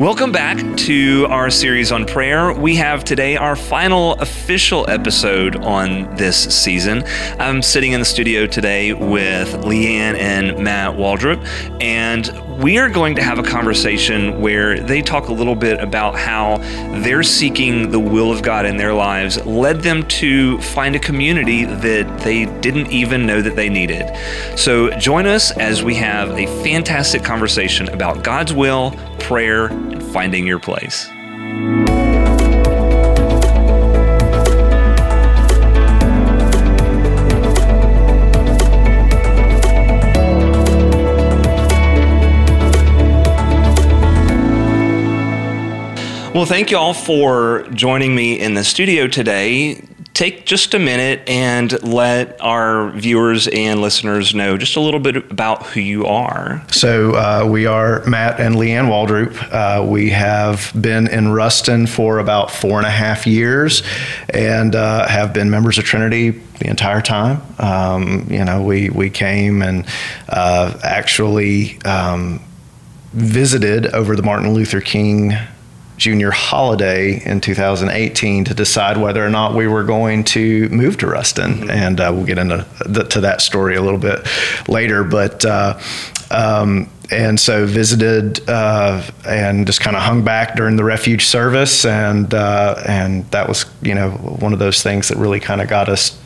Welcome back to our series on prayer. We have today our final official episode on this season. I'm sitting in the studio today with LeAnn and Matt Waldroup, and we are going to have a conversation where they talk a little bit about how they're seeking the will of God in their lives led them to find a community that they didn't even know that they needed. So join us as we have a fantastic conversation about God's will, prayer, and finding your place. Well, thank you all for joining me in the studio today. Take just a minute and let our viewers and listeners know just a little bit about who you are. So, uh, we are Matt and LeAnn Waldroup. Uh, we have been in Ruston for about four and a half years and uh, have been members of Trinity the entire time. Um, you know, we, we came and uh, actually um, visited over the Martin Luther King junior holiday in 2018 to decide whether or not we were going to move to Ruston. Mm-hmm. And uh, we'll get into the, to that story a little bit later. But uh, um, and so visited uh, and just kind of hung back during the refuge service, and uh, and that was you know one of those things that really kind of got us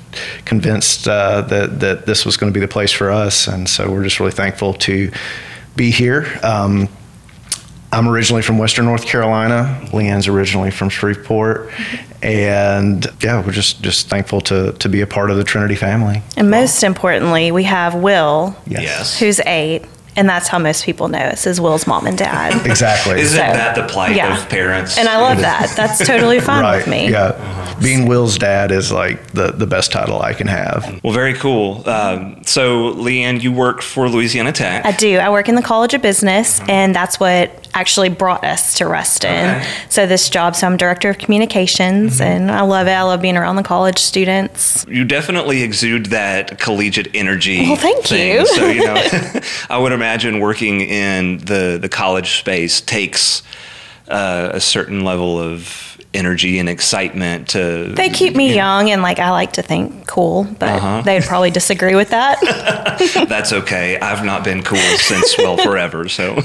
convinced uh, that that this was going to be the place for us, and so we're just really thankful to be here. Um, I'm originally from Western North Carolina. LeAnn's originally from Shreveport, and yeah, we're just just thankful to to be a part of the Trinity family. And most importantly, we have Will, Yes. who's eight, and that's how most people know us is Will's mom and dad. Exactly. Isn't So, that the plight yeah. of parents? And I love that. That's totally fine right. with me. Yeah. Being Will's dad is like the the best title I can have. Well, very cool. Um, so, LeAnn, you work for Louisiana Tech. I do. I work in the College of Business, and that's what actually brought us to Ruston. Okay. So this job, so I'm director of communications, and I love it. I love being around the college students. you definitely exude that collegiate energy. Well, thank thing. you. So you know, I would imagine working in the the college space takes uh, a certain level of energy and excitement to. They keep me young and like I like to think cool, but Uh-huh. they'd probably disagree with that. That's okay. I've not been cool since well forever. So.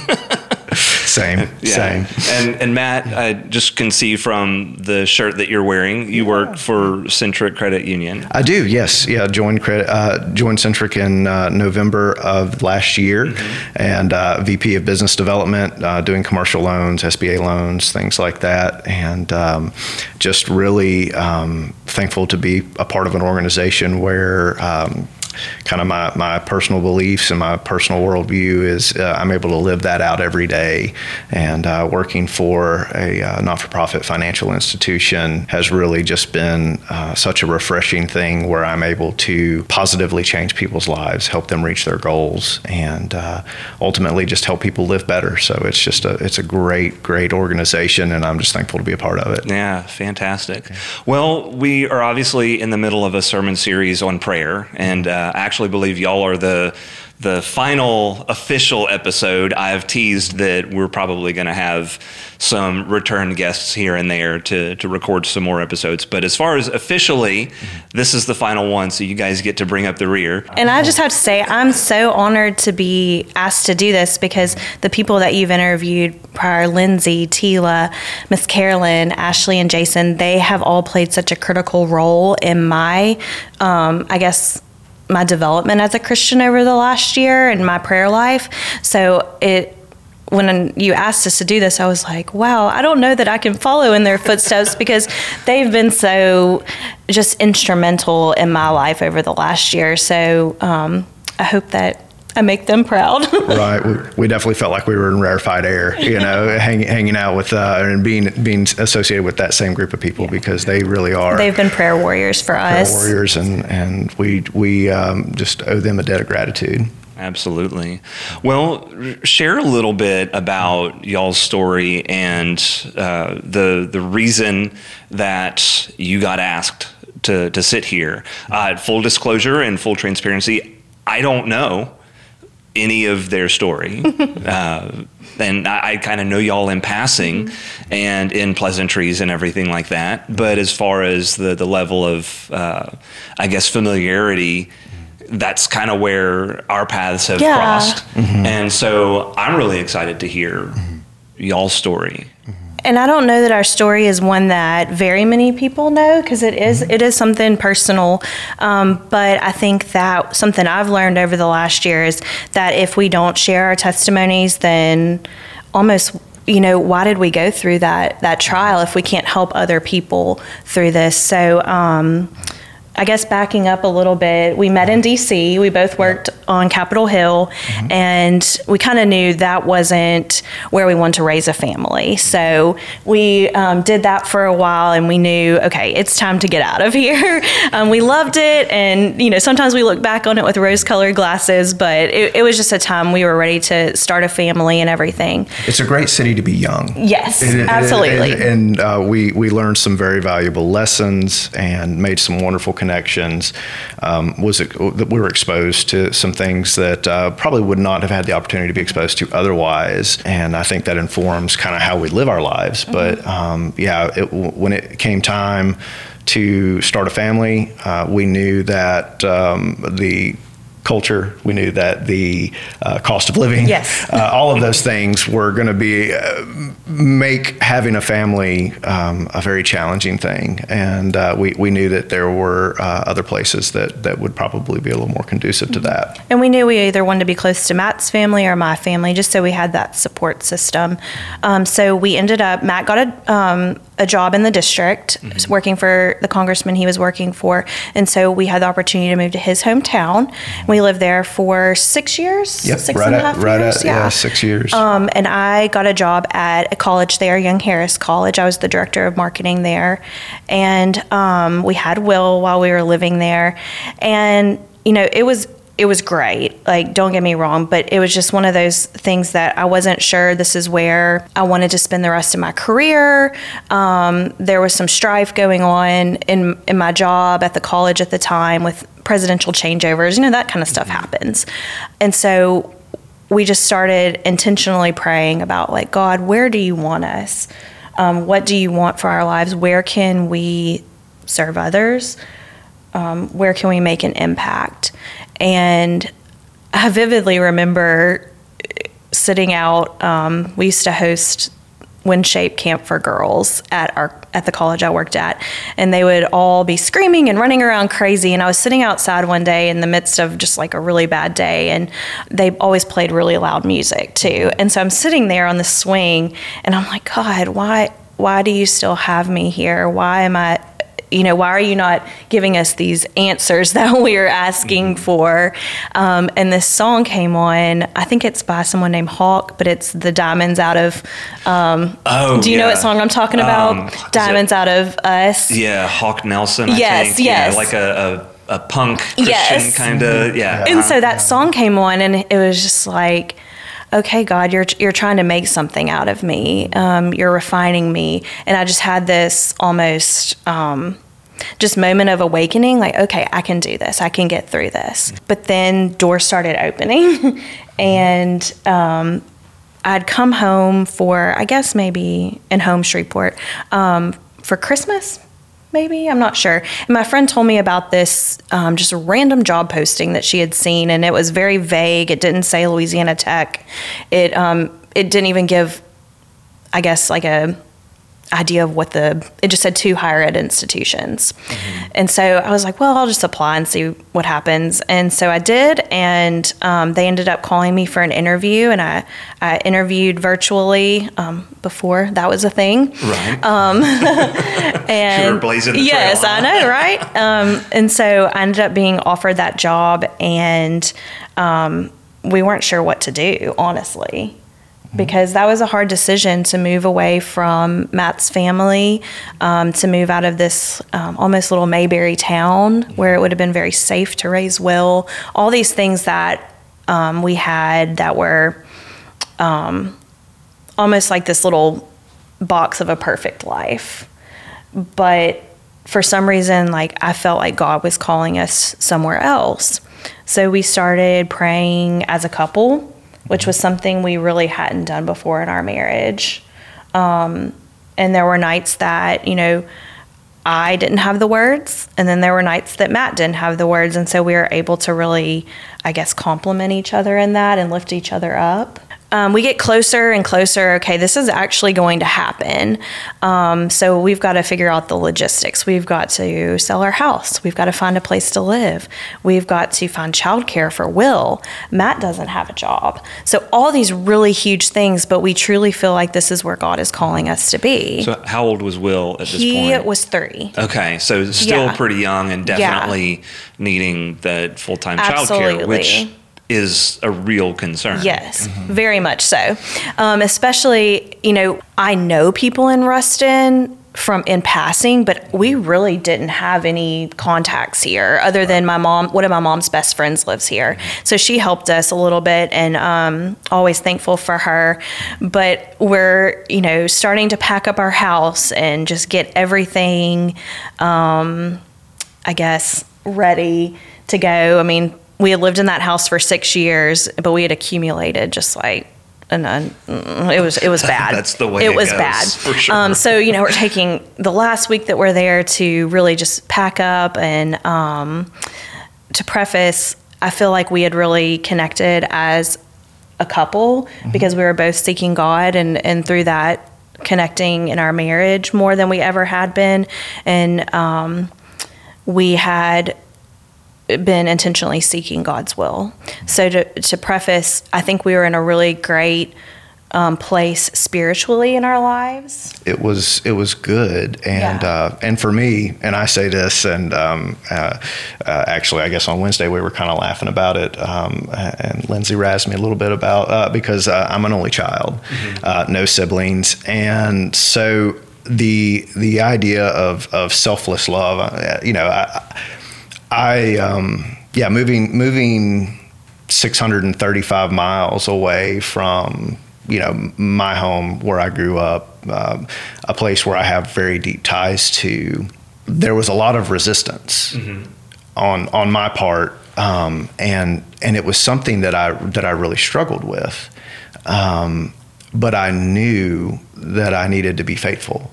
Same. Same. And and Matt, I just can see from the shirt that you're wearing, you work for Centric Credit Union. I do, yes, yeah. Joined credit, uh, joined Centric in uh, November of last year, and uh, VP of Business Development, uh, doing commercial loans, SBA loans, things like that, and um, just really um, thankful to be a part of an organization where. Um, kind of my, my personal beliefs and my personal worldview is uh, I'm able to live that out every day. And uh, working for a uh, not for profit financial institution has really just been uh, such a refreshing thing where I'm able to positively change people's lives, help them reach their goals, and uh, ultimately just help people live better. So it's just a, it's a great, great organization, and I'm just thankful to be a part of it. Yeah, fantastic. Well, we are obviously in the middle of a sermon series on prayer, and uh, I actually believe y'all are the the final official episode. I've teased that we're probably going to have some return guests here and there to to record some more episodes. But as far as officially, this is the final one, so you guys get to bring up the rear. And I just have to say, I'm so honored to be asked to do this because the people that you've interviewed prior, Lindsay, Tila, Miss Carolyn, Ashley, and Jason, they have all played such a critical role in my, um, I guess, my development as a Christian over the last year and my prayer life. So it when you asked us to do this, I was like, wow, I don't know that I can follow in their footsteps because they've been so just instrumental in my life over the last year. So um, I hope that I make them proud. right. We, we definitely felt like we were in rarefied air, you know, hanging hanging out with uh, and being being associated with that same group of people because they really are They've been prayer warriors for prayer us. warriors, and and we we um, just owe them a debt of gratitude. Absolutely. Well, share a little bit about y'all's story and uh, the the reason that you got asked to to sit here. Uh, full disclosure and full transparency, I don't know any of their story. uh, and I, I kind of know y'all in passing and in pleasantries and everything like that. But as far as the, the level of, uh, I guess, familiarity, that's kind of where our paths have Yeah. crossed. And so I'm really excited to hear y'all's story. And I don't know that our story is one that very many people know because it is it is something personal. Um, but I think that something I've learned over the last year is that if we don't share our testimonies, then almost you know why did we go through that that trial if we can't help other people through this? So. Um, I guess backing up a little bit, we met in DC. We both worked on Capitol Hill, and we kind of knew that wasn't where we wanted to raise a family. So we um, did that for a while, and we knew, okay, it's time to get out of here. um, we loved it, and you know, sometimes we look back on it with rose-colored glasses, but it, it was just a time we were ready to start a family and everything. It's a great city to be young. Yes, It- it- absolutely. And, and, uh, we, we learned some very valuable lessons and made some wonderful connections. Um, was that we were exposed to some things that uh, probably would not have had the opportunity to be exposed to otherwise. And I think that informs kind of how we live our lives. But um, yeah, it, when it came time to start a family, uh, we knew that um, the culture. We knew that the uh, cost of living, Yes. uh, all of those things were going to be uh, make having a family um, a very challenging thing, and uh, we we knew that there were uh, other places that that would probably be a little more conducive to that. And we knew we either wanted to be close to Matt's family or my family, just so we had that support system. Um, so we ended up, Matt got a, um, a job in the district, working for the congressman he was working for. And so we had the opportunity to move to his hometown. We lived there for six years, six right and a at half right years. at yeah. six years. Um, and I got a job at a college there, Young Harris College. I was the director of marketing there. And um, we had Will while we were living there. And, you know, it was. It was great. Like, don't get me wrong, but it was just one of those things that I wasn't sure this is where I wanted to spend the rest of my career. Um, there was some strife going on in in my job at the college at the time with presidential changeovers. You know, that kind of stuff happens. And so we just started intentionally praying about like god where do you want us um, what do you want for our lives where can we serve others um, where can we make an impact? And i vividly remember sitting out um, we used to host wind shape camp for girls at our at the college I worked at and they would all be screaming and running around crazy and I was sitting outside one day in the midst of just like a really bad day and they always played really loud music too. And so I'm sitting there on the swing and I'm like god why why do you still have me here? Why am I you know, why are you not giving us these answers that we are asking for? Um, and this song came on. I think it's by someone named Hawk, but it's the Diamonds Out of. Um, Oh, do you know what song I'm talking about? Um, Diamonds Out of Us. Yeah, Hawk Nelson. I Yes, think. yes. Yeah, like a, a, a punk Christian Yes. kind of. Yeah. And uh-huh. so that song came on, and it was just like, okay, God, you're you're trying to make something out of me. Um, you're refining me, and I just had this almost. Um, just moment of awakening like okay i can do this i can get through this but then doors started opening and um, i'd come home for i guess maybe in home shreveport um, for christmas maybe? I'm not sure. And my friend told me about this um, just random job posting that she had seen and it was very vague. It didn't say louisiana tech. It um, it didn't even give i guess like a idea of what the it just said two higher ed institutions. And so i was like well i'll just apply and see what happens. And so i did and um, they ended up calling me for an interview and i, I interviewed virtually um, before that was a thing. Right. and Sure, blazing yes trail, i know right? Um, and so i ended up being offered that job and um, we weren't sure what to do honestly because that was a hard decision to move away from Matt's family, um, to move out of this um, almost little Mayberry town where it would have been very safe to raise Will. All these things that um, we had that were um, almost like this little box of a perfect life. But for some reason, like I felt like God was calling us somewhere else. So we started praying as a couple, which was something we really hadn't done before in our marriage. Um, and there were nights that, you know, I didn't have the words, and then there were nights that Matt didn't have the words. And so we were able to really, I guess, complement each other in that and lift each other up um, we get closer and closer. Okay, this is actually going to happen. Um, so we've got to figure out the logistics. We've got to sell our house. We've got to find a place to live. We've got to find childcare for Will. Matt doesn't have a job. So all these really huge things, but we truly feel like this is where God is calling us to be. So how old was Will at this he point? He was three. Okay, so still Yeah. pretty young and definitely needing the full time childcare, which is a real concern. Yes, very much so. Um, especially, you know, I know people in Ruston from in passing, but we really didn't have any contacts here other than my mom. One of my mom's best friends lives here, so she helped us a little bit, and um, always thankful for her. But we're, you know, starting to pack up our house and just get everything. Um, I guess, ready to go. I mean, we had lived in that house for six years, but we had accumulated just like. And it was it was bad. That's the way it it was goes, bad. for sure. Um, so you know we're taking the last week that we're there to really just pack up and um, to preface. I feel like we had really connected as a couple because we were both seeking God and and through that connecting in our marriage more than we ever had been and um, we had been intentionally seeking God's will. So to to preface, I think we were in a really great um, place spiritually in our lives. it was it was good and Yeah. uh, and for me and I say this and um, uh, uh, actually I guess on Wednesday we were kind of laughing about it um, and Lindsay razzed me a little bit about uh, because uh, I'm an only child uh, no siblings and so the the idea of of selfless love you know I I um, yeah moving moving 635 miles away from you know my home where I grew up, um, a place where I have very deep ties to. There was a lot of resistance on on my part, um, and and it was something that I that I really struggled with. Um, but I knew that I needed to be faithful,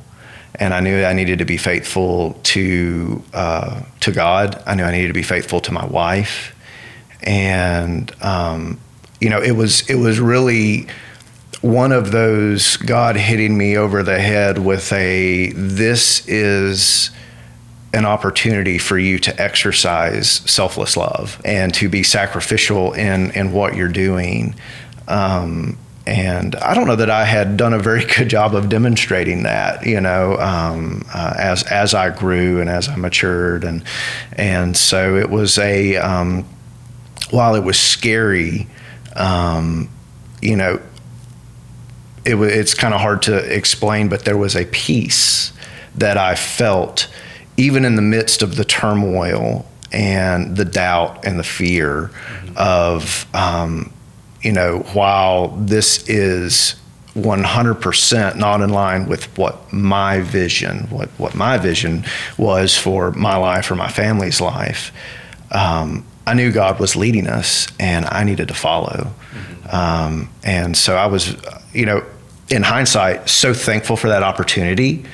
and I knew I needed to be faithful to uh, to God. I knew I needed to be faithful to my wife, and um, you know, it was it was really one of those God hitting me over the head with a this is an opportunity for you to exercise selfless love and to be sacrificial in in what you're doing. Um, and I don't know that I had done a very good job of demonstrating that, you know, um, uh, as as I grew and as I matured, and and so it was a um, while it was scary, um, you know, it wa it's kind of hard to explain, but there was a peace that I felt even in the midst of the turmoil and the doubt and the fear of, um, you know, while this is 100% not in line with what my vision, what, what my vision was for my life or my family's life, um, I knew God was leading us and I needed to follow. Um, and so I was, you know, in hindsight, so thankful for that opportunity.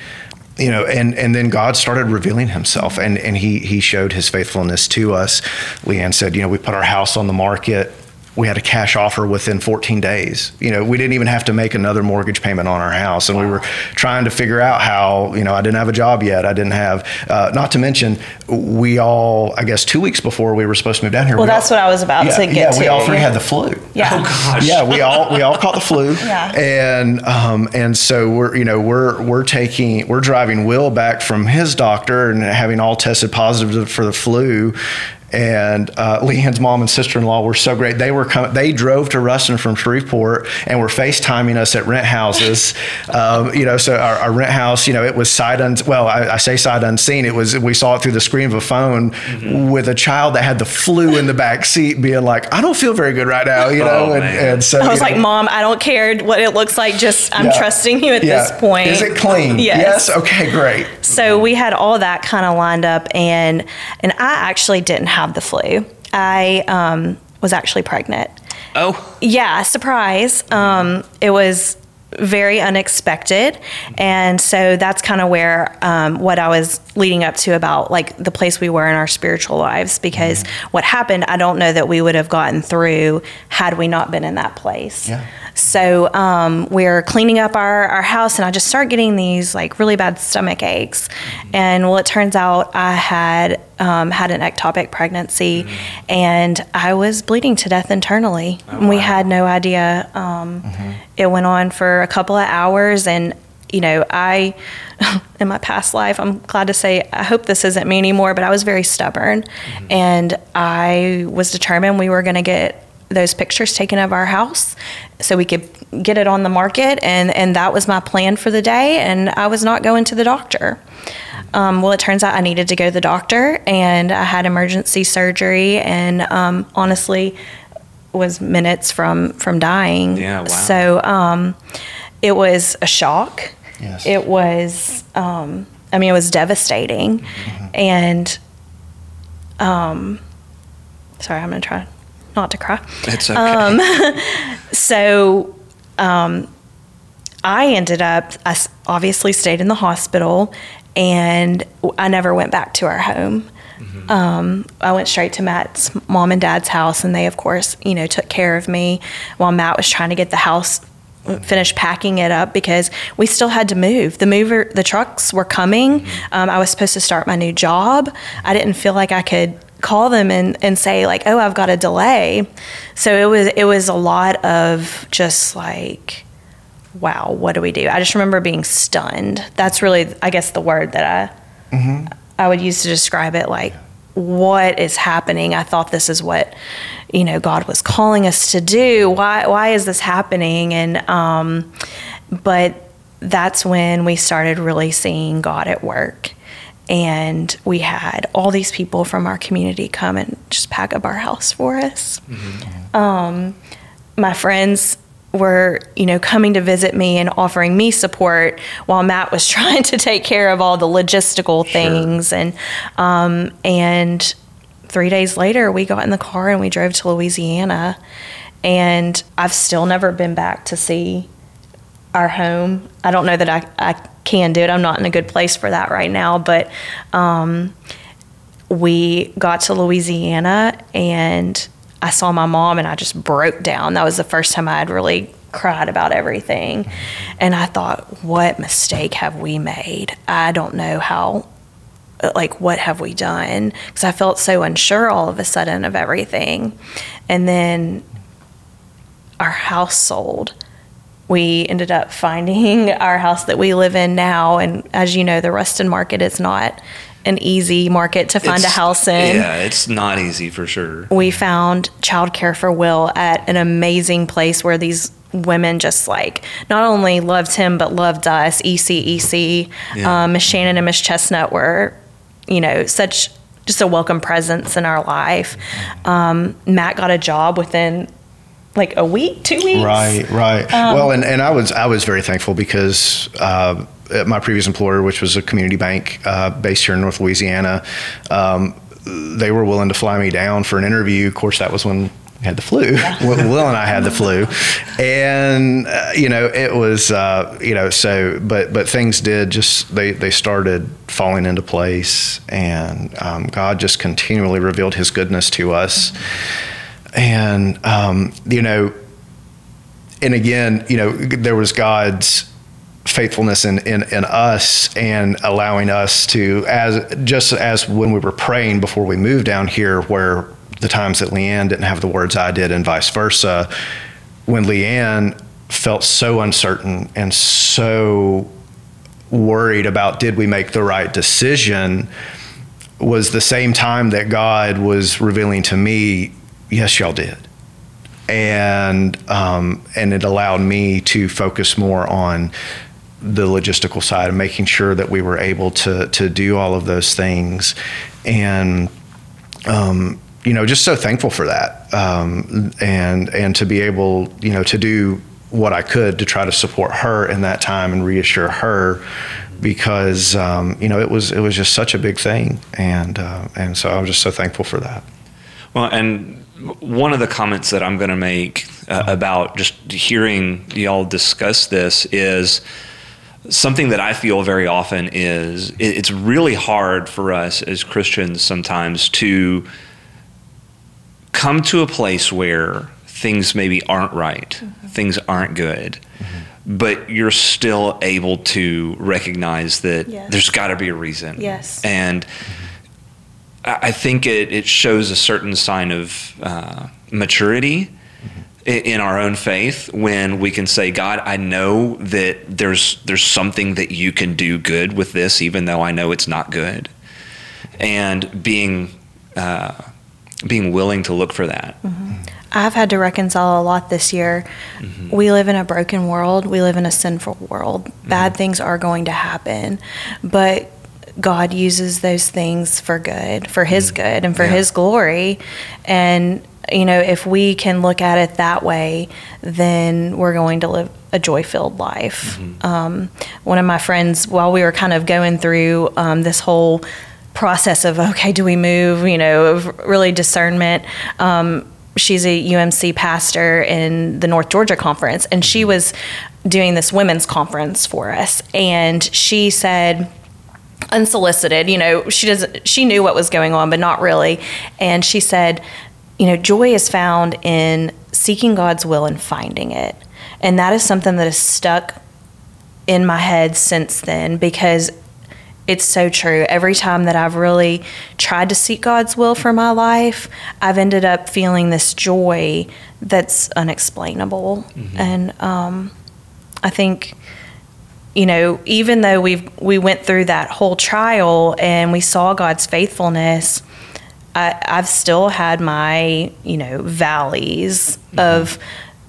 You know, and, and then God started revealing himself and, and he, he showed his faithfulness to us. LeAnn said, you know, we put our house on the market. We had a cash offer within 14 days. You know, we didn't even have to make another mortgage payment on our house. And we were trying to figure out how, you know, I didn't have a job yet. I didn't have, uh, not to mention, we all, I guess, two weeks before we were supposed to move down here. Well, we that's all- what I was about yeah, to get yeah, to. we all three had the flu. Yeah. Oh gosh. Yeah, we all we all caught the flu. Yeah. And um and so we're you know we're we're taking we're driving Will back from his doctor and having all tested positive for the flu, and uh, LeAnn's mom and sister-in-law were so great. They were coming. They drove to Ruston from Shreveport and were FaceTiming us at rent houses. um, you know, so our, our, rent house, you know, it was sight un. Well, I, I, say sight unseen. It was we saw it through the screen of a phone mm-hmm. with a child that had the flu in the back seat, being like, "I don't feel very good right now," you know. Oh, and, and, so I was like, know, "Mom, I don't care what it looks like. Just I'm yeah, trusting you at yeah. this point. Is it clean? yes. yes. Okay, great. So we had all that kind of lined up, and and I actually didn't have the flu. I um, was actually pregnant. Oh. Yeah, surprise. Um, it was very unexpected. And so that's kind of where um, what I was leading up to about like the place we were in our spiritual lives, because mm-hmm. what happened, I don't know that we would have gotten through had we not been in that place. Yeah. So um, we're cleaning up our, our house, and I just start getting these like really bad stomach aches. And well, it turns out I had um, had an ectopic pregnancy, mm-hmm. and I was bleeding to death internally. Oh, wow. We had no idea. Um, mm-hmm. It went on for a couple of hours, and you know, I, in my past life, I'm glad to say, I hope this isn't me anymore, but I was very stubborn. Mm-hmm. And I was determined we were going to get those pictures taken of our house so we could get it on the market and and that was my plan for the day and I was not going to the doctor. Um, well, it turns out I needed to go to the doctor and I had emergency surgery and um, honestly was minutes from from dying. Yeah, wow. So um, it was a shock. Yes. It was um, I mean it was devastating mm-hmm. and um, sorry, I'm going to try not to cry. It's okay. Um, so um, I ended up, I obviously stayed in the hospital and I never went back to our home. Mm-hmm. Um, I went straight to Matt's mom and dad's house, and they, of course, you know, took care of me while Matt was trying to get the house finished packing it up because we still had to move. The mover, the trucks were coming. Mm-hmm. Um, I was supposed to start my new job. I didn't feel like I could call them and, and say like oh i've got a delay. So it was it was a lot of just like wow what do we do? I just remember being stunned. That's really i guess the word that i mm-hmm. i would use to describe it like what is happening? I thought this is what you know god was calling us to do. Why why is this happening? And um but that's when we started really seeing god at work and we had all these people from our community come and just pack up our house for us. Mm-hmm. Um, my friends were, you know, coming to visit me and offering me support while Matt was trying to take care of all the logistical things. Sure. And um, and three days later, we got in the car and we drove to Louisiana. And I've still never been back to see our home. I don't know that I, I can do it. I'm not in a good place for that right now, but um, we got to Louisiana and I saw my mom and I just broke down. That was the first time I had really cried about everything. And I thought, what mistake have we made? I don't know how, like, what have we done? Because I felt so unsure all of a sudden of everything. And then our house sold we ended up finding our house that we live in now. And as you know, the Ruston market is not an easy market to find it's, a house in. Yeah, it's not easy for sure. We found childcare for Will at an amazing place where these women just like not only loved him but loved us. ECEC, yeah. um, Miss Shannon and Miss Chestnut were, you know, such just a welcome presence in our life. Um, Matt got a job within like a week, two weeks. Right, right. Um, well, and, and I was I was very thankful because uh, at my previous employer, which was a community bank uh, based here in North Louisiana, um, they were willing to fly me down for an interview. Of course, that was when I had the flu. Yeah. Will and I had the flu, and uh, you know it was uh, you know so but but things did just they they started falling into place, and um, God just continually revealed His goodness to us. Mm-hmm and um, you know, and again, you know, there was God's faithfulness in, in, in us and allowing us to as just as when we were praying before we moved down here where the times that LeAnn didn't have the words I did and vice versa when LeAnn felt so uncertain and so worried about did we make the right decision was the same time that God was revealing to me, yes, y'all did. And um, and it allowed me to focus more on the logistical side of making sure that we were able to to do all of those things, and um, you know, just so thankful for that, um, and and to be able, you know, to do what I could to try to support her in that time and reassure her because um, you know it was it was just such a big thing and uh, and so I was just so thankful for that. Well, and one of the comments that I'm going to make uh, about just hearing y'all discuss this is something that I feel very often is it's really hard for us as Christians sometimes to come to a place where things maybe aren't right, mm-hmm. things aren't good. Mm-hmm. But you're still able to recognize that yes. there's got to be a reason. Yes. And I think it, it shows a certain sign of uh, maturity mm-hmm. in our own faith when we can say, God, I know that there's there's something that you can do good with this, even though I know it's not good, and being uh, being willing to look for that. Mm-hmm. I've had to reconcile a lot this year. Mm-hmm. We live in a broken world. We live in a sinful world. Mm-hmm. Bad things are going to happen, but God uses those things for good, for His mm-hmm. good, and for yeah. His glory. And you know, if we can look at it that way, then we're going to live a joy filled life. Mm-hmm. Um, one of my friends, while we were kind of going through um, this whole process of okay, do we move? You know, of really discernment. Um, she's a UMC pastor in the North Georgia conference, and she was doing this women's conference for us, and she said unsolicited you know she doesn't she knew what was going on but not really and she said you know joy is found in seeking god's will and finding it and that is something that has stuck in my head since then because it's so true. Every time that I've really tried to seek God's will for my life, I've ended up feeling this joy that's unexplainable. Mm-hmm. And um, I think, you know, even though we we went through that whole trial and we saw God's faithfulness, I, have still had my, you know, valleys mm-hmm. of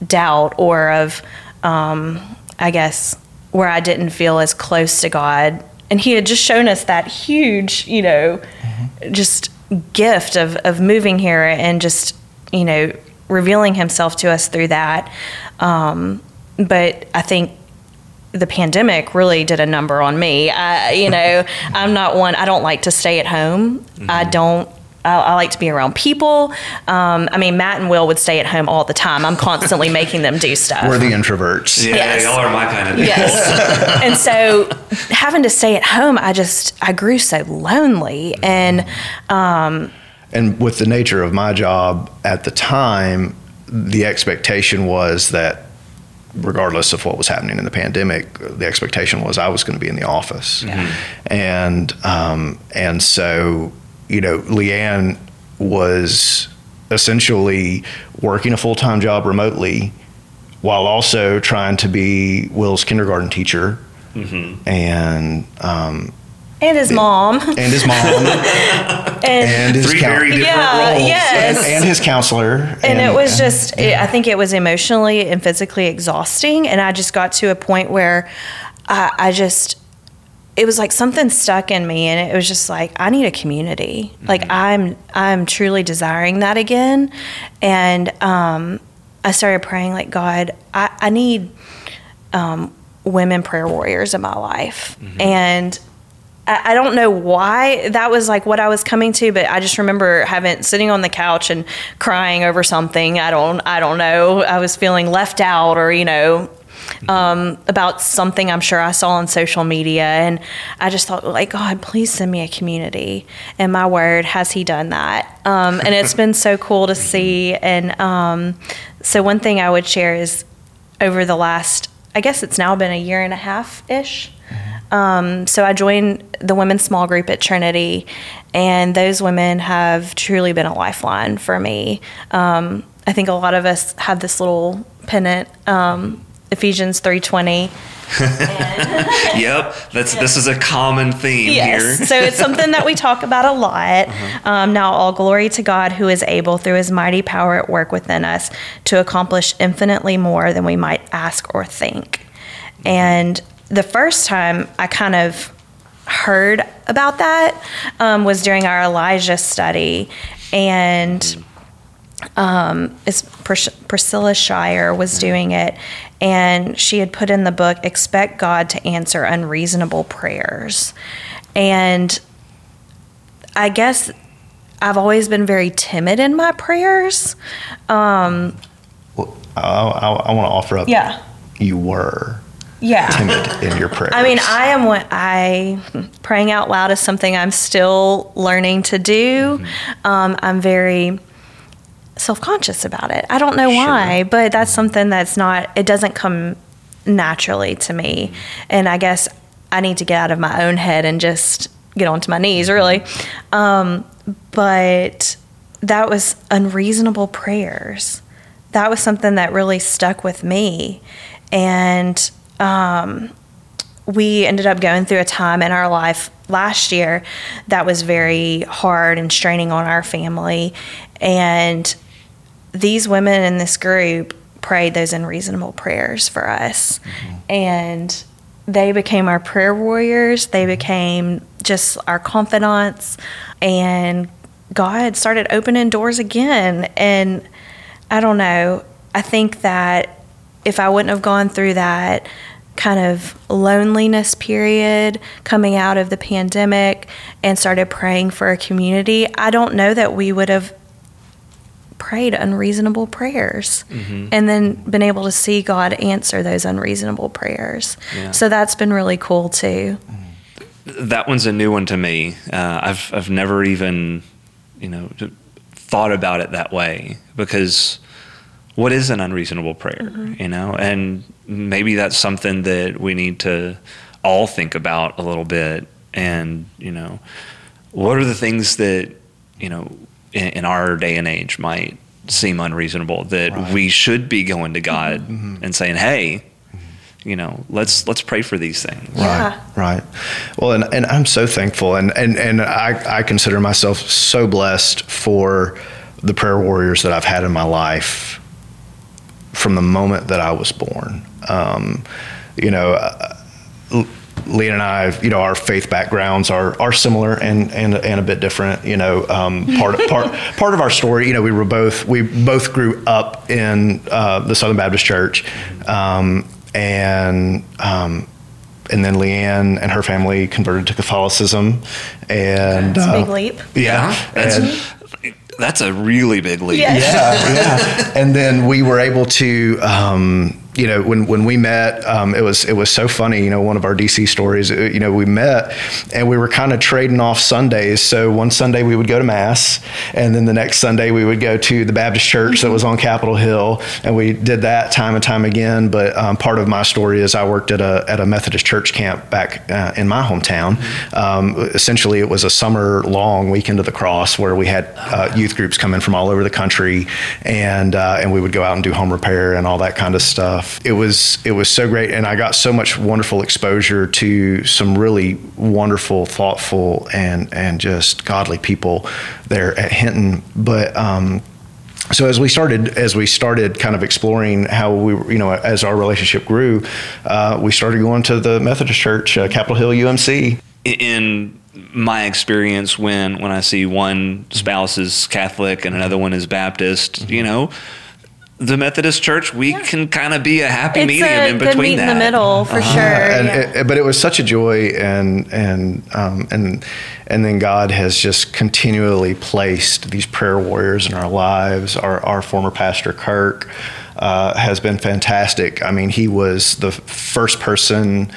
doubt or of, um, I guess, where I didn't feel as close to God and he had just shown us that huge, you know, mm-hmm. just gift of, of moving here and just, you know, revealing himself to us through that. Um, but I think the pandemic really did a number on me. I, you know, I'm not one, I don't like to stay at home. Mm-hmm. I don't I, I, like to be around people. Um, I mean, Matt and Will would stay at home all the time. I'm constantly making them do stuff. We're the introverts. Yeah, yes. y'all are my kind of. people. Yes. and so having to stay at home, I just I grew so lonely and. Um, and with the nature of my job at the time, the expectation was that regardless of what was happening in the pandemic, the expectation was I was going to be in the office, yeah. and um, and so you know, LeAnn was essentially working a full time job remotely while also trying to be Will's kindergarten teacher. Mm-hmm. And um, and his mom. And his mom. and, and, his three very different yeah, roles. Yes. And, and, his counselor. And, and it was just, it, I think it was emotionally and physically exhausting. And I just got to a point where I, I just, it was like something stuck in me and it was just like i need a community mm-hmm. like i'm i'm truly desiring that again and um, i started praying like god i, I need um, women prayer warriors in my life mm-hmm. and I, don't know why that was like what I was coming to, but I just remember having sitting on the couch and crying over something. I don't, I don't know. I was feeling left out, or you know, um, about something I'm sure I saw on social media. And I just thought, like, God, please send me a community. And my word, has He done that? Um, and it's been so cool to see. And um, so, one thing I would share is over the last, I guess it's now been a year and a half ish. Um, so I joined the women's small group at Trinity, and those women have truly been a lifeline for me. Um, I think a lot of us have this little pennant um, Ephesians 3:20. yep, that's this is a common theme Yes. here. so it's something that we talk about a lot. Um, now, all glory to God who is able, through his mighty power at work within us, to accomplish infinitely more than we might ask or think. And the first time I kind of heard about that um, was during our Elijah study. And um, it's Pris- Priscilla Shirer was doing it, and she had put in the book, Expect God to Answer Unreasonable Prayers. And I guess I've always been very timid in my prayers. Um, Well, I, I, I want to offer up. yeah. You were Yeah. timid in your prayers. I mean, I am what I praying out loud is something I'm still learning to do. Um, I'm very self conscious about it. I don't know why, but that's something that's not. It doesn't come naturally to me, and I guess I need to get out of my own head and just get onto my knees, really. Um, but that was unreasonable prayers. That was something that really stuck with me, and um, we ended up going through a time in our life last year that was very hard and straining on our family. And these women in this group prayed those unreasonable prayers for us. And they became our prayer warriors, they became just our confidants. And God started opening doors again. And I don't know, I think that if I wouldn't have gone through that kind of loneliness period coming out of the pandemic and started praying for a community, I don't know that we would have prayed unreasonable prayers and then been able to see God answer those unreasonable prayers. Yeah. So that's been really cool too. that one's a new one to me. Uh, I've I've never even you know thought about it that way because what is an unreasonable prayer, mm-hmm. you know, and maybe that's something that we need to all think about a little bit, and you know, what are the things that you know in, in our day and age might seem unreasonable that Right. we should be going to God mm-hmm. Mm-hmm. and saying, hey. You know, let's let's pray for these things. Yeah. Right, right. Well, and, and I'm so thankful, and and and I, I consider myself so blessed for the prayer warriors that I've had in my life from the moment that I was born. Um, you know, uh, Leah and I, you know, our faith backgrounds are are similar and and, and a bit different. You know, um, part part part of our story. You know, we were both we both grew up in uh, the Southern Baptist Church, um, and um, and then LeAnn and her family converted to Catholicism, and It's a uh, big leap. Yeah, That's, and- that's a really big leap. Yeah. yeah, yeah. And then we were able to, um, you know, when when we met, um, it was it was so funny. You know, one of our DC stories. uh, You know, we met and we were kind of trading off Sundays. So one Sunday we would go to mass, and then the next Sunday we would go to the Baptist church that was on Capitol Hill, and we did that time and time again. But um, part of my story is I worked at a at a Methodist church camp back uh, in my hometown. Um, essentially, it was a summer long weekend of the cross where we had uh, youth groups come in from all over the country, and uh, and we would go out and do home repair and all that kind of stuff. It was it was so great, and I got so much wonderful exposure to some really wonderful, thoughtful, and and just godly people there at Hinton. But um, so as we started as we started kind of exploring how we you know as our relationship grew uh, we started going to the methodist church uh, capitol hill umc In my experience, when when I see one spouse is Catholic and another one is Baptist, you know, the Methodist Church, we can kind of be a happy It's medium a in good between meet that. Uh-huh. in the middle for sure. and yeah. it, but it was such a joy and and um, and and then God has just continually placed these prayer warriors in our lives. Our our former pastor Kirk uh, has been fantastic. I mean, he was the first person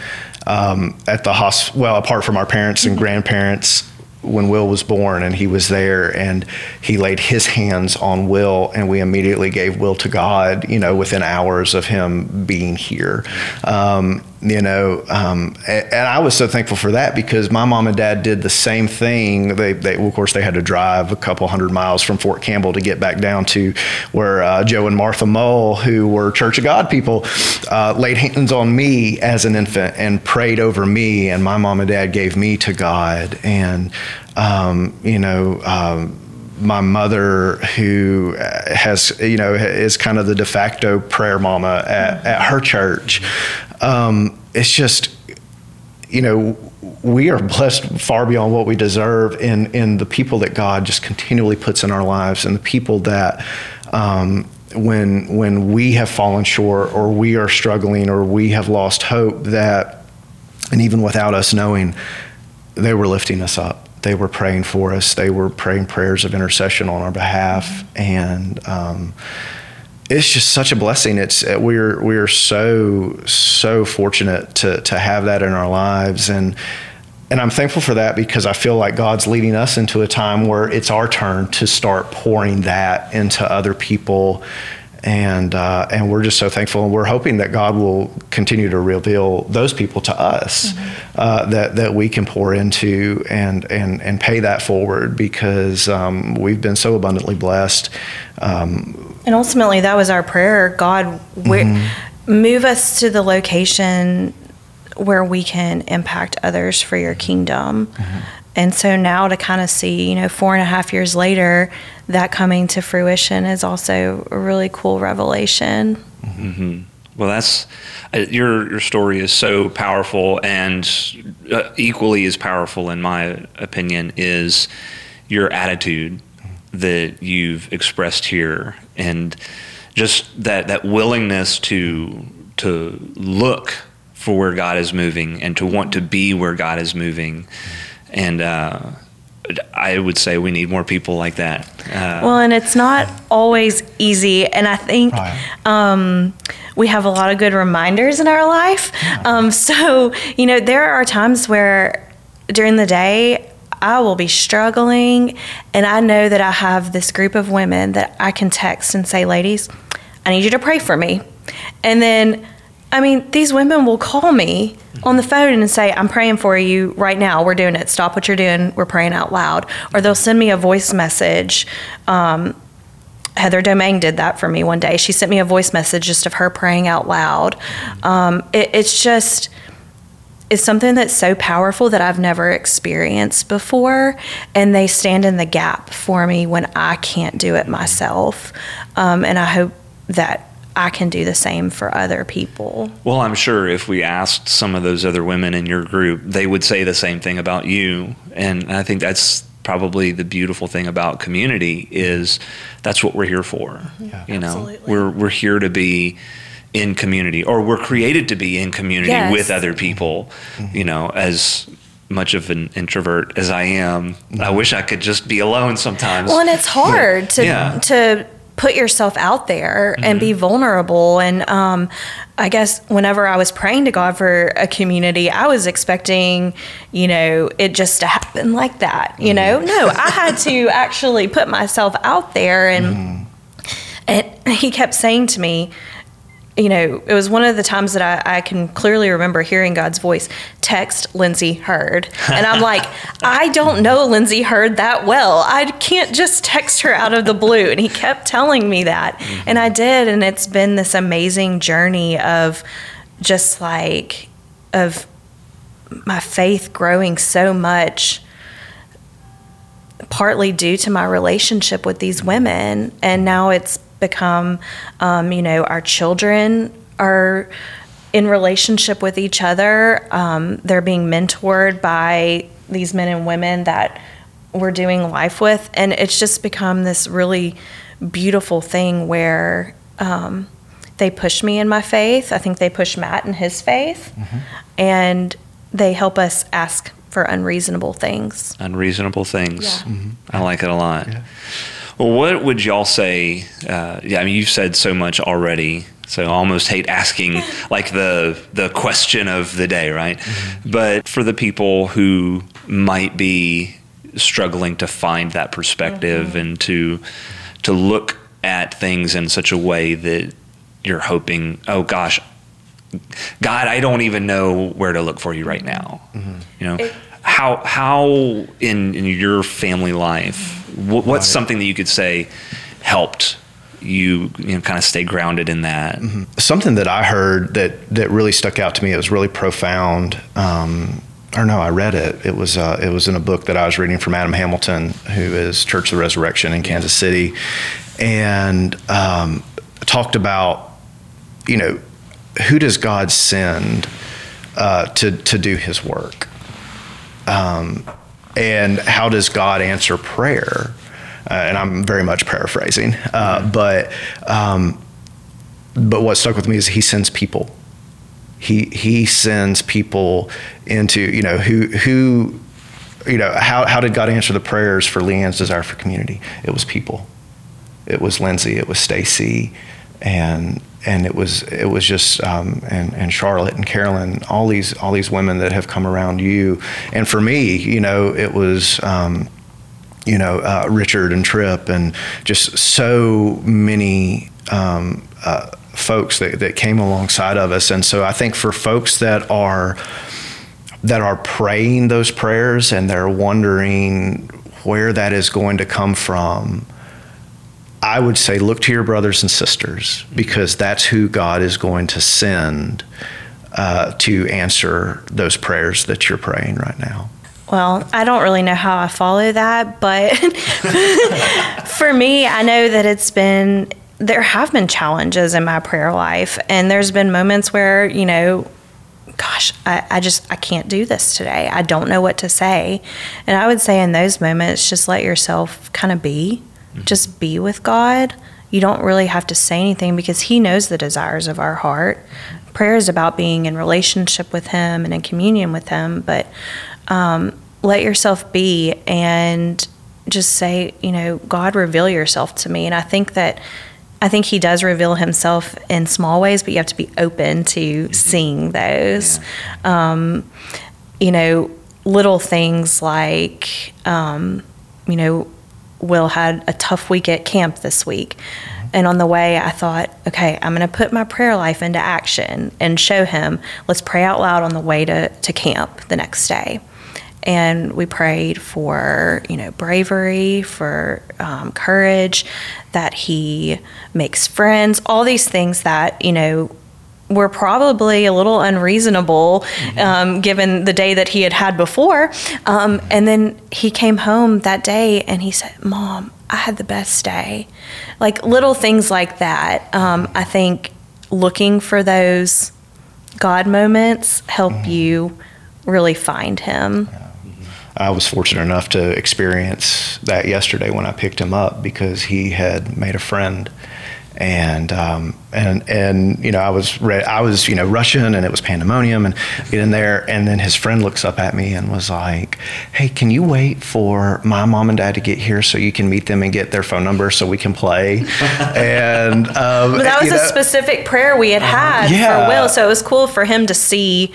um, at the hospital. Well, apart from our parents and grandparents. When Will was born, and he was there, and he laid his hands on Will, and we immediately gave Will to God. You know, within hours of him being here, um, you know, um, and, and, I was so thankful for that because my mom and dad did the same thing. They, they of course, they had to drive a couple hundred miles from Fort Campbell to get back down to where uh, Joe and Martha Mull, who were Church of God people, uh, laid hands on me as an infant and prayed over me, and my mom and dad gave me to God, and um, you know. Um, my mother, who has, you know, is kind of the de facto prayer mama at, at her church. Um, it's just, you know, we are blessed far beyond what we deserve in in the people that God just continually puts in our lives and the people that um, when when we have fallen short or we are struggling or we have lost hope that and even without us knowing they were lifting us up they were praying for us. They were praying prayers of intercession on our behalf, and um, it's just such a blessing. It's uh, we're we're so so fortunate to to have that in our lives, and and I'm thankful for that because I feel like God's leading us into a time where it's our turn to start pouring that into other people and uh, and we're just so thankful, and we're hoping that God will continue to reveal those people to us mm-hmm. uh, that that we can pour into and and and pay that forward because um, we've been so abundantly blessed. Um, and ultimately, that was our prayer: God, mm-hmm. move us to the location where we can impact others for your kingdom. Mm-hmm. And so now to kind of see, you know, four and a half years later, that coming to fruition is also a really cool revelation. Mm-hmm. Well, that's uh, your your story is so powerful, and uh, equally as powerful, in my opinion, is your attitude that you've expressed here, and just that that willingness to to look for where God is moving and to want to be where God is moving, and uh, I would say we need more people like that. Uh, well, and it's not always easy, and I think um, we have a lot of good reminders in our life. Um, so you know, there are times where during the day I will be struggling, and I know that I have this group of women that I can text and say, "Ladies, I need you to pray for me," and then I mean, these women will call me on the phone and say, I'm praying for you right now. We're doing it. Stop what you're doing. We're praying out loud. Or they'll send me a voice message. Um, Heather Domain did that for me one day. She sent me a voice message just of her praying out loud. Um, it, it's just, it's something that's so powerful that I've never experienced before. And they stand in the gap for me when I can't do it myself. Um, and I hope that I can do the same for other people. Well, I'm sure if we asked some of those other women in your group, they would say the same thing about you. And I think that's probably the beautiful thing about community is that's what we're here for. Yeah, you know, absolutely. we're we're here to be in community or we're created to be in community yes. with other people, mm-hmm. you know, as much of an introvert as I am, mm-hmm. I wish I could just be alone sometimes. Well, and it's hard to yeah. to put yourself out there mm-hmm. and be mm-hmm. vulnerable. And um, I guess whenever I was praying to God for a community, I was expecting, you know, it just to happen like that. You mm-hmm. know, no, I had to actually put myself out there, and mm-hmm. and He kept saying to me, you know, it was one of the times that I, I, can clearly remember hearing God's voice text Lindsay Heard. And I'm like, I don't know Lindsay Heard that well. I can't just text her out of the blue. And he kept telling me that. Mm-hmm. And I did. And it's been this amazing journey of just like, of my faith growing so much partly due to my relationship with these women and now it's become, um, you know, our children are in relationship with each other. Um, they're being mentored by these men and women that we're doing life with. And it's just become this really beautiful thing where um, they push me in my faith. I think they push Matt in his faith. Mm-hmm. And they help us ask for unreasonable things. Unreasonable things. Yeah. Mm-hmm. I like it a lot. Yeah. Well, what would y'all say? Uh, yeah, I mean, you've said so much already, so I almost hate asking like the the question of the day, right? Mm-hmm. But for the people who might be struggling to find that perspective mm-hmm. and to to look at things in such a way that you're hoping, oh gosh, God, I don't even know where to look for you right now. You know, how how in in your family life, what, what's something that you could say helped you, you know, kind of stay grounded in that? something that I heard that that really stuck out to me. It was really profound. Um, or no, I read it. It was uh, it was in a book that I was reading from Adam Hamilton, who is Church of the Resurrection in Kansas City, and um, talked about you know who does God send uh, to to do His work, um, and how does God answer prayer? Uh, and I'm very much paraphrasing, uh, but um, but what stuck with me is He sends people he he sends people into you know who who you know how how did God answer the prayers for LeAnn's desire for community? It was people. It was Lindsay. It was Stacy, and and it was it was just um, and and Charlotte and Carolyn. All these all these women that have come around you, and for me, you know, it was. Um, you know, uh, Richard and Trip, and just so many um, uh, folks that, that came alongside of us. And so I think for folks that are that are praying those prayers and they're wondering where that is going to come from, I would say look to your brothers and sisters because that's who God is going to send uh, to answer those prayers that you're praying right now. Well, I don't really know how I follow that, but for me, I know that it's been, there have been challenges in my prayer life. And there's been moments where, you know, gosh, I, I just, I can't do this today. I don't know what to say. And I would say in those moments, just let yourself kind of be, just be with God. You don't really have to say anything because He knows the desires of our heart. Prayer is about being in relationship with Him and in communion with Him, but um, let yourself be and just say, you know, God, reveal yourself to me. And I think that I think He does reveal Himself in small ways, but you have to be open to seeing those. Um, you know, little things like, um, you know, Will had a tough week at camp this week. And on the way, I thought, okay, I'm going to put my prayer life into action and show him, let's pray out loud on the way to, to camp the next day and we prayed for you know bravery for um, courage that he makes friends all these things that you know were probably a little unreasonable um, given the day that he had had before. Um, and then he came home that day and he said mom i had the best day. Like little things like that um, i think looking for those god moments help you really find him. I was fortunate enough to experience that yesterday when I picked him up because he had made a friend, and um, and and you know I was re- I was you know rushing and it was pandemonium and get in there and then his friend looks up at me and was like, "Hey, can you wait for my mom and dad to get here so you can meet them and get their phone number so we can play?" and um, But that was a know, specific prayer we had had Yeah. for Will, so it was cool for him to see,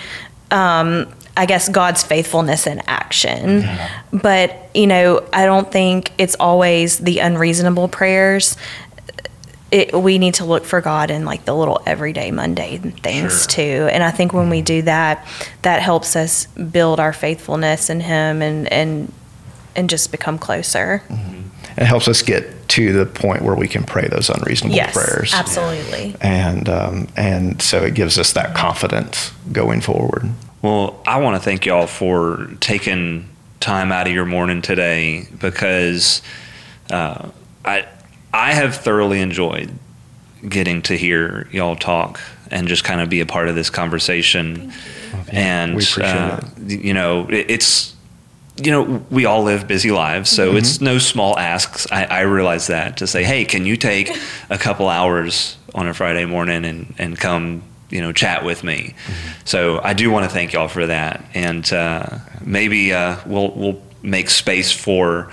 um, I guess, God's faithfulness in action. But, you know, I don't think it's always the unreasonable prayers. It, we need to look for God in like the little everyday mundane things Sure. too. And I think when we do that, that helps us build our faithfulness in Him and, and, and just become closer. it helps us get to the point where we can pray those unreasonable Yes, prayers. absolutely. and um, and so it gives us that confidence going forward. Well, I want to thank y'all for taking time out of your morning today because uh, I I have thoroughly enjoyed getting to hear y'all talk and just kind of be a part of this conversation. And We appreciate uh, you know, it, it's you know, we all live busy lives, so Mm-hmm. it's no small asks. I, I realize that to say, hey, can you take a couple hours on a Friday morning and, and come, you know, chat with me? Mm-hmm. So I do want to thank y'all for that, and uh, maybe uh, we'll we'll make space for.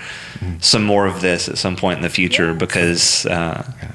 Some more of this at some point in the future because uh, Well,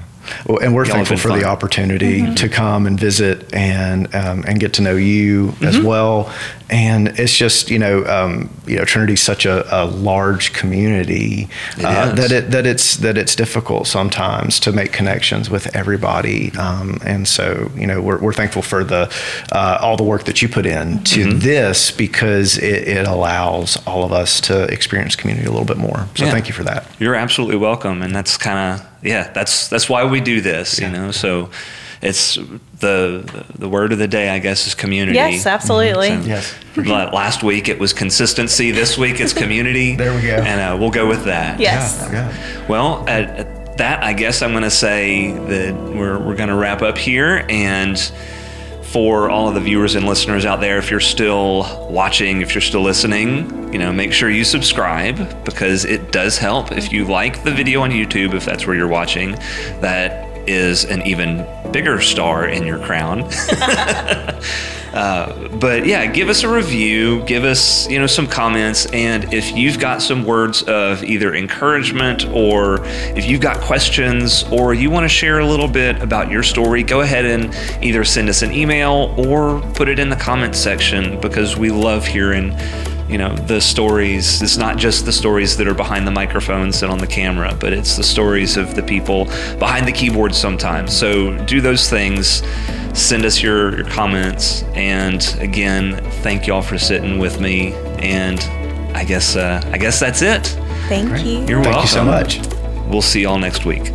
and we're Y'all thankful for fun. the opportunity to come and visit and um, and get to know you as well. And it's just you know um, you know Trinity's such a, a large community It uh, that it that it's that it's difficult sometimes to make connections with everybody. Um, and so you know we're, we're thankful for the uh, all the work that you put in to this because it, it allows all of us to experience community a little bit more. So Yeah. thank you for that. You're absolutely welcome, and that's kind of yeah. That's that's why we do this, you know. So it's the the word of the day, I guess, is community. Yes, absolutely. So, Yes, la- Last week it was consistency. This week it's community. There we go. And uh, we'll go with that. Yes. Yeah. Well, at, at that, I guess I'm going to say that we're, we're going to wrap up here. And for all of the viewers and listeners out there, if you're still watching, if you're still listening, you know, make sure you subscribe because it does help. If you like the video on YouTube, if that's where you're watching, that is an even bigger star in your crown. Uh, but yeah, give us a review, give us you know some comments, and if you've got some words of either encouragement or if you've got questions or you want to share a little bit about your story, go ahead and either send us an email or put it in the comments section because we love hearing you know the stories it's not just the stories that are behind the microphones and on the camera but it's the stories of the people behind the keyboard sometimes. So do those things. Send us your, your comments. And again thank y'all for sitting with me. And i guess uh, i guess that's it. Thank you. you're Thank welcome you so much. we'll see y'all next week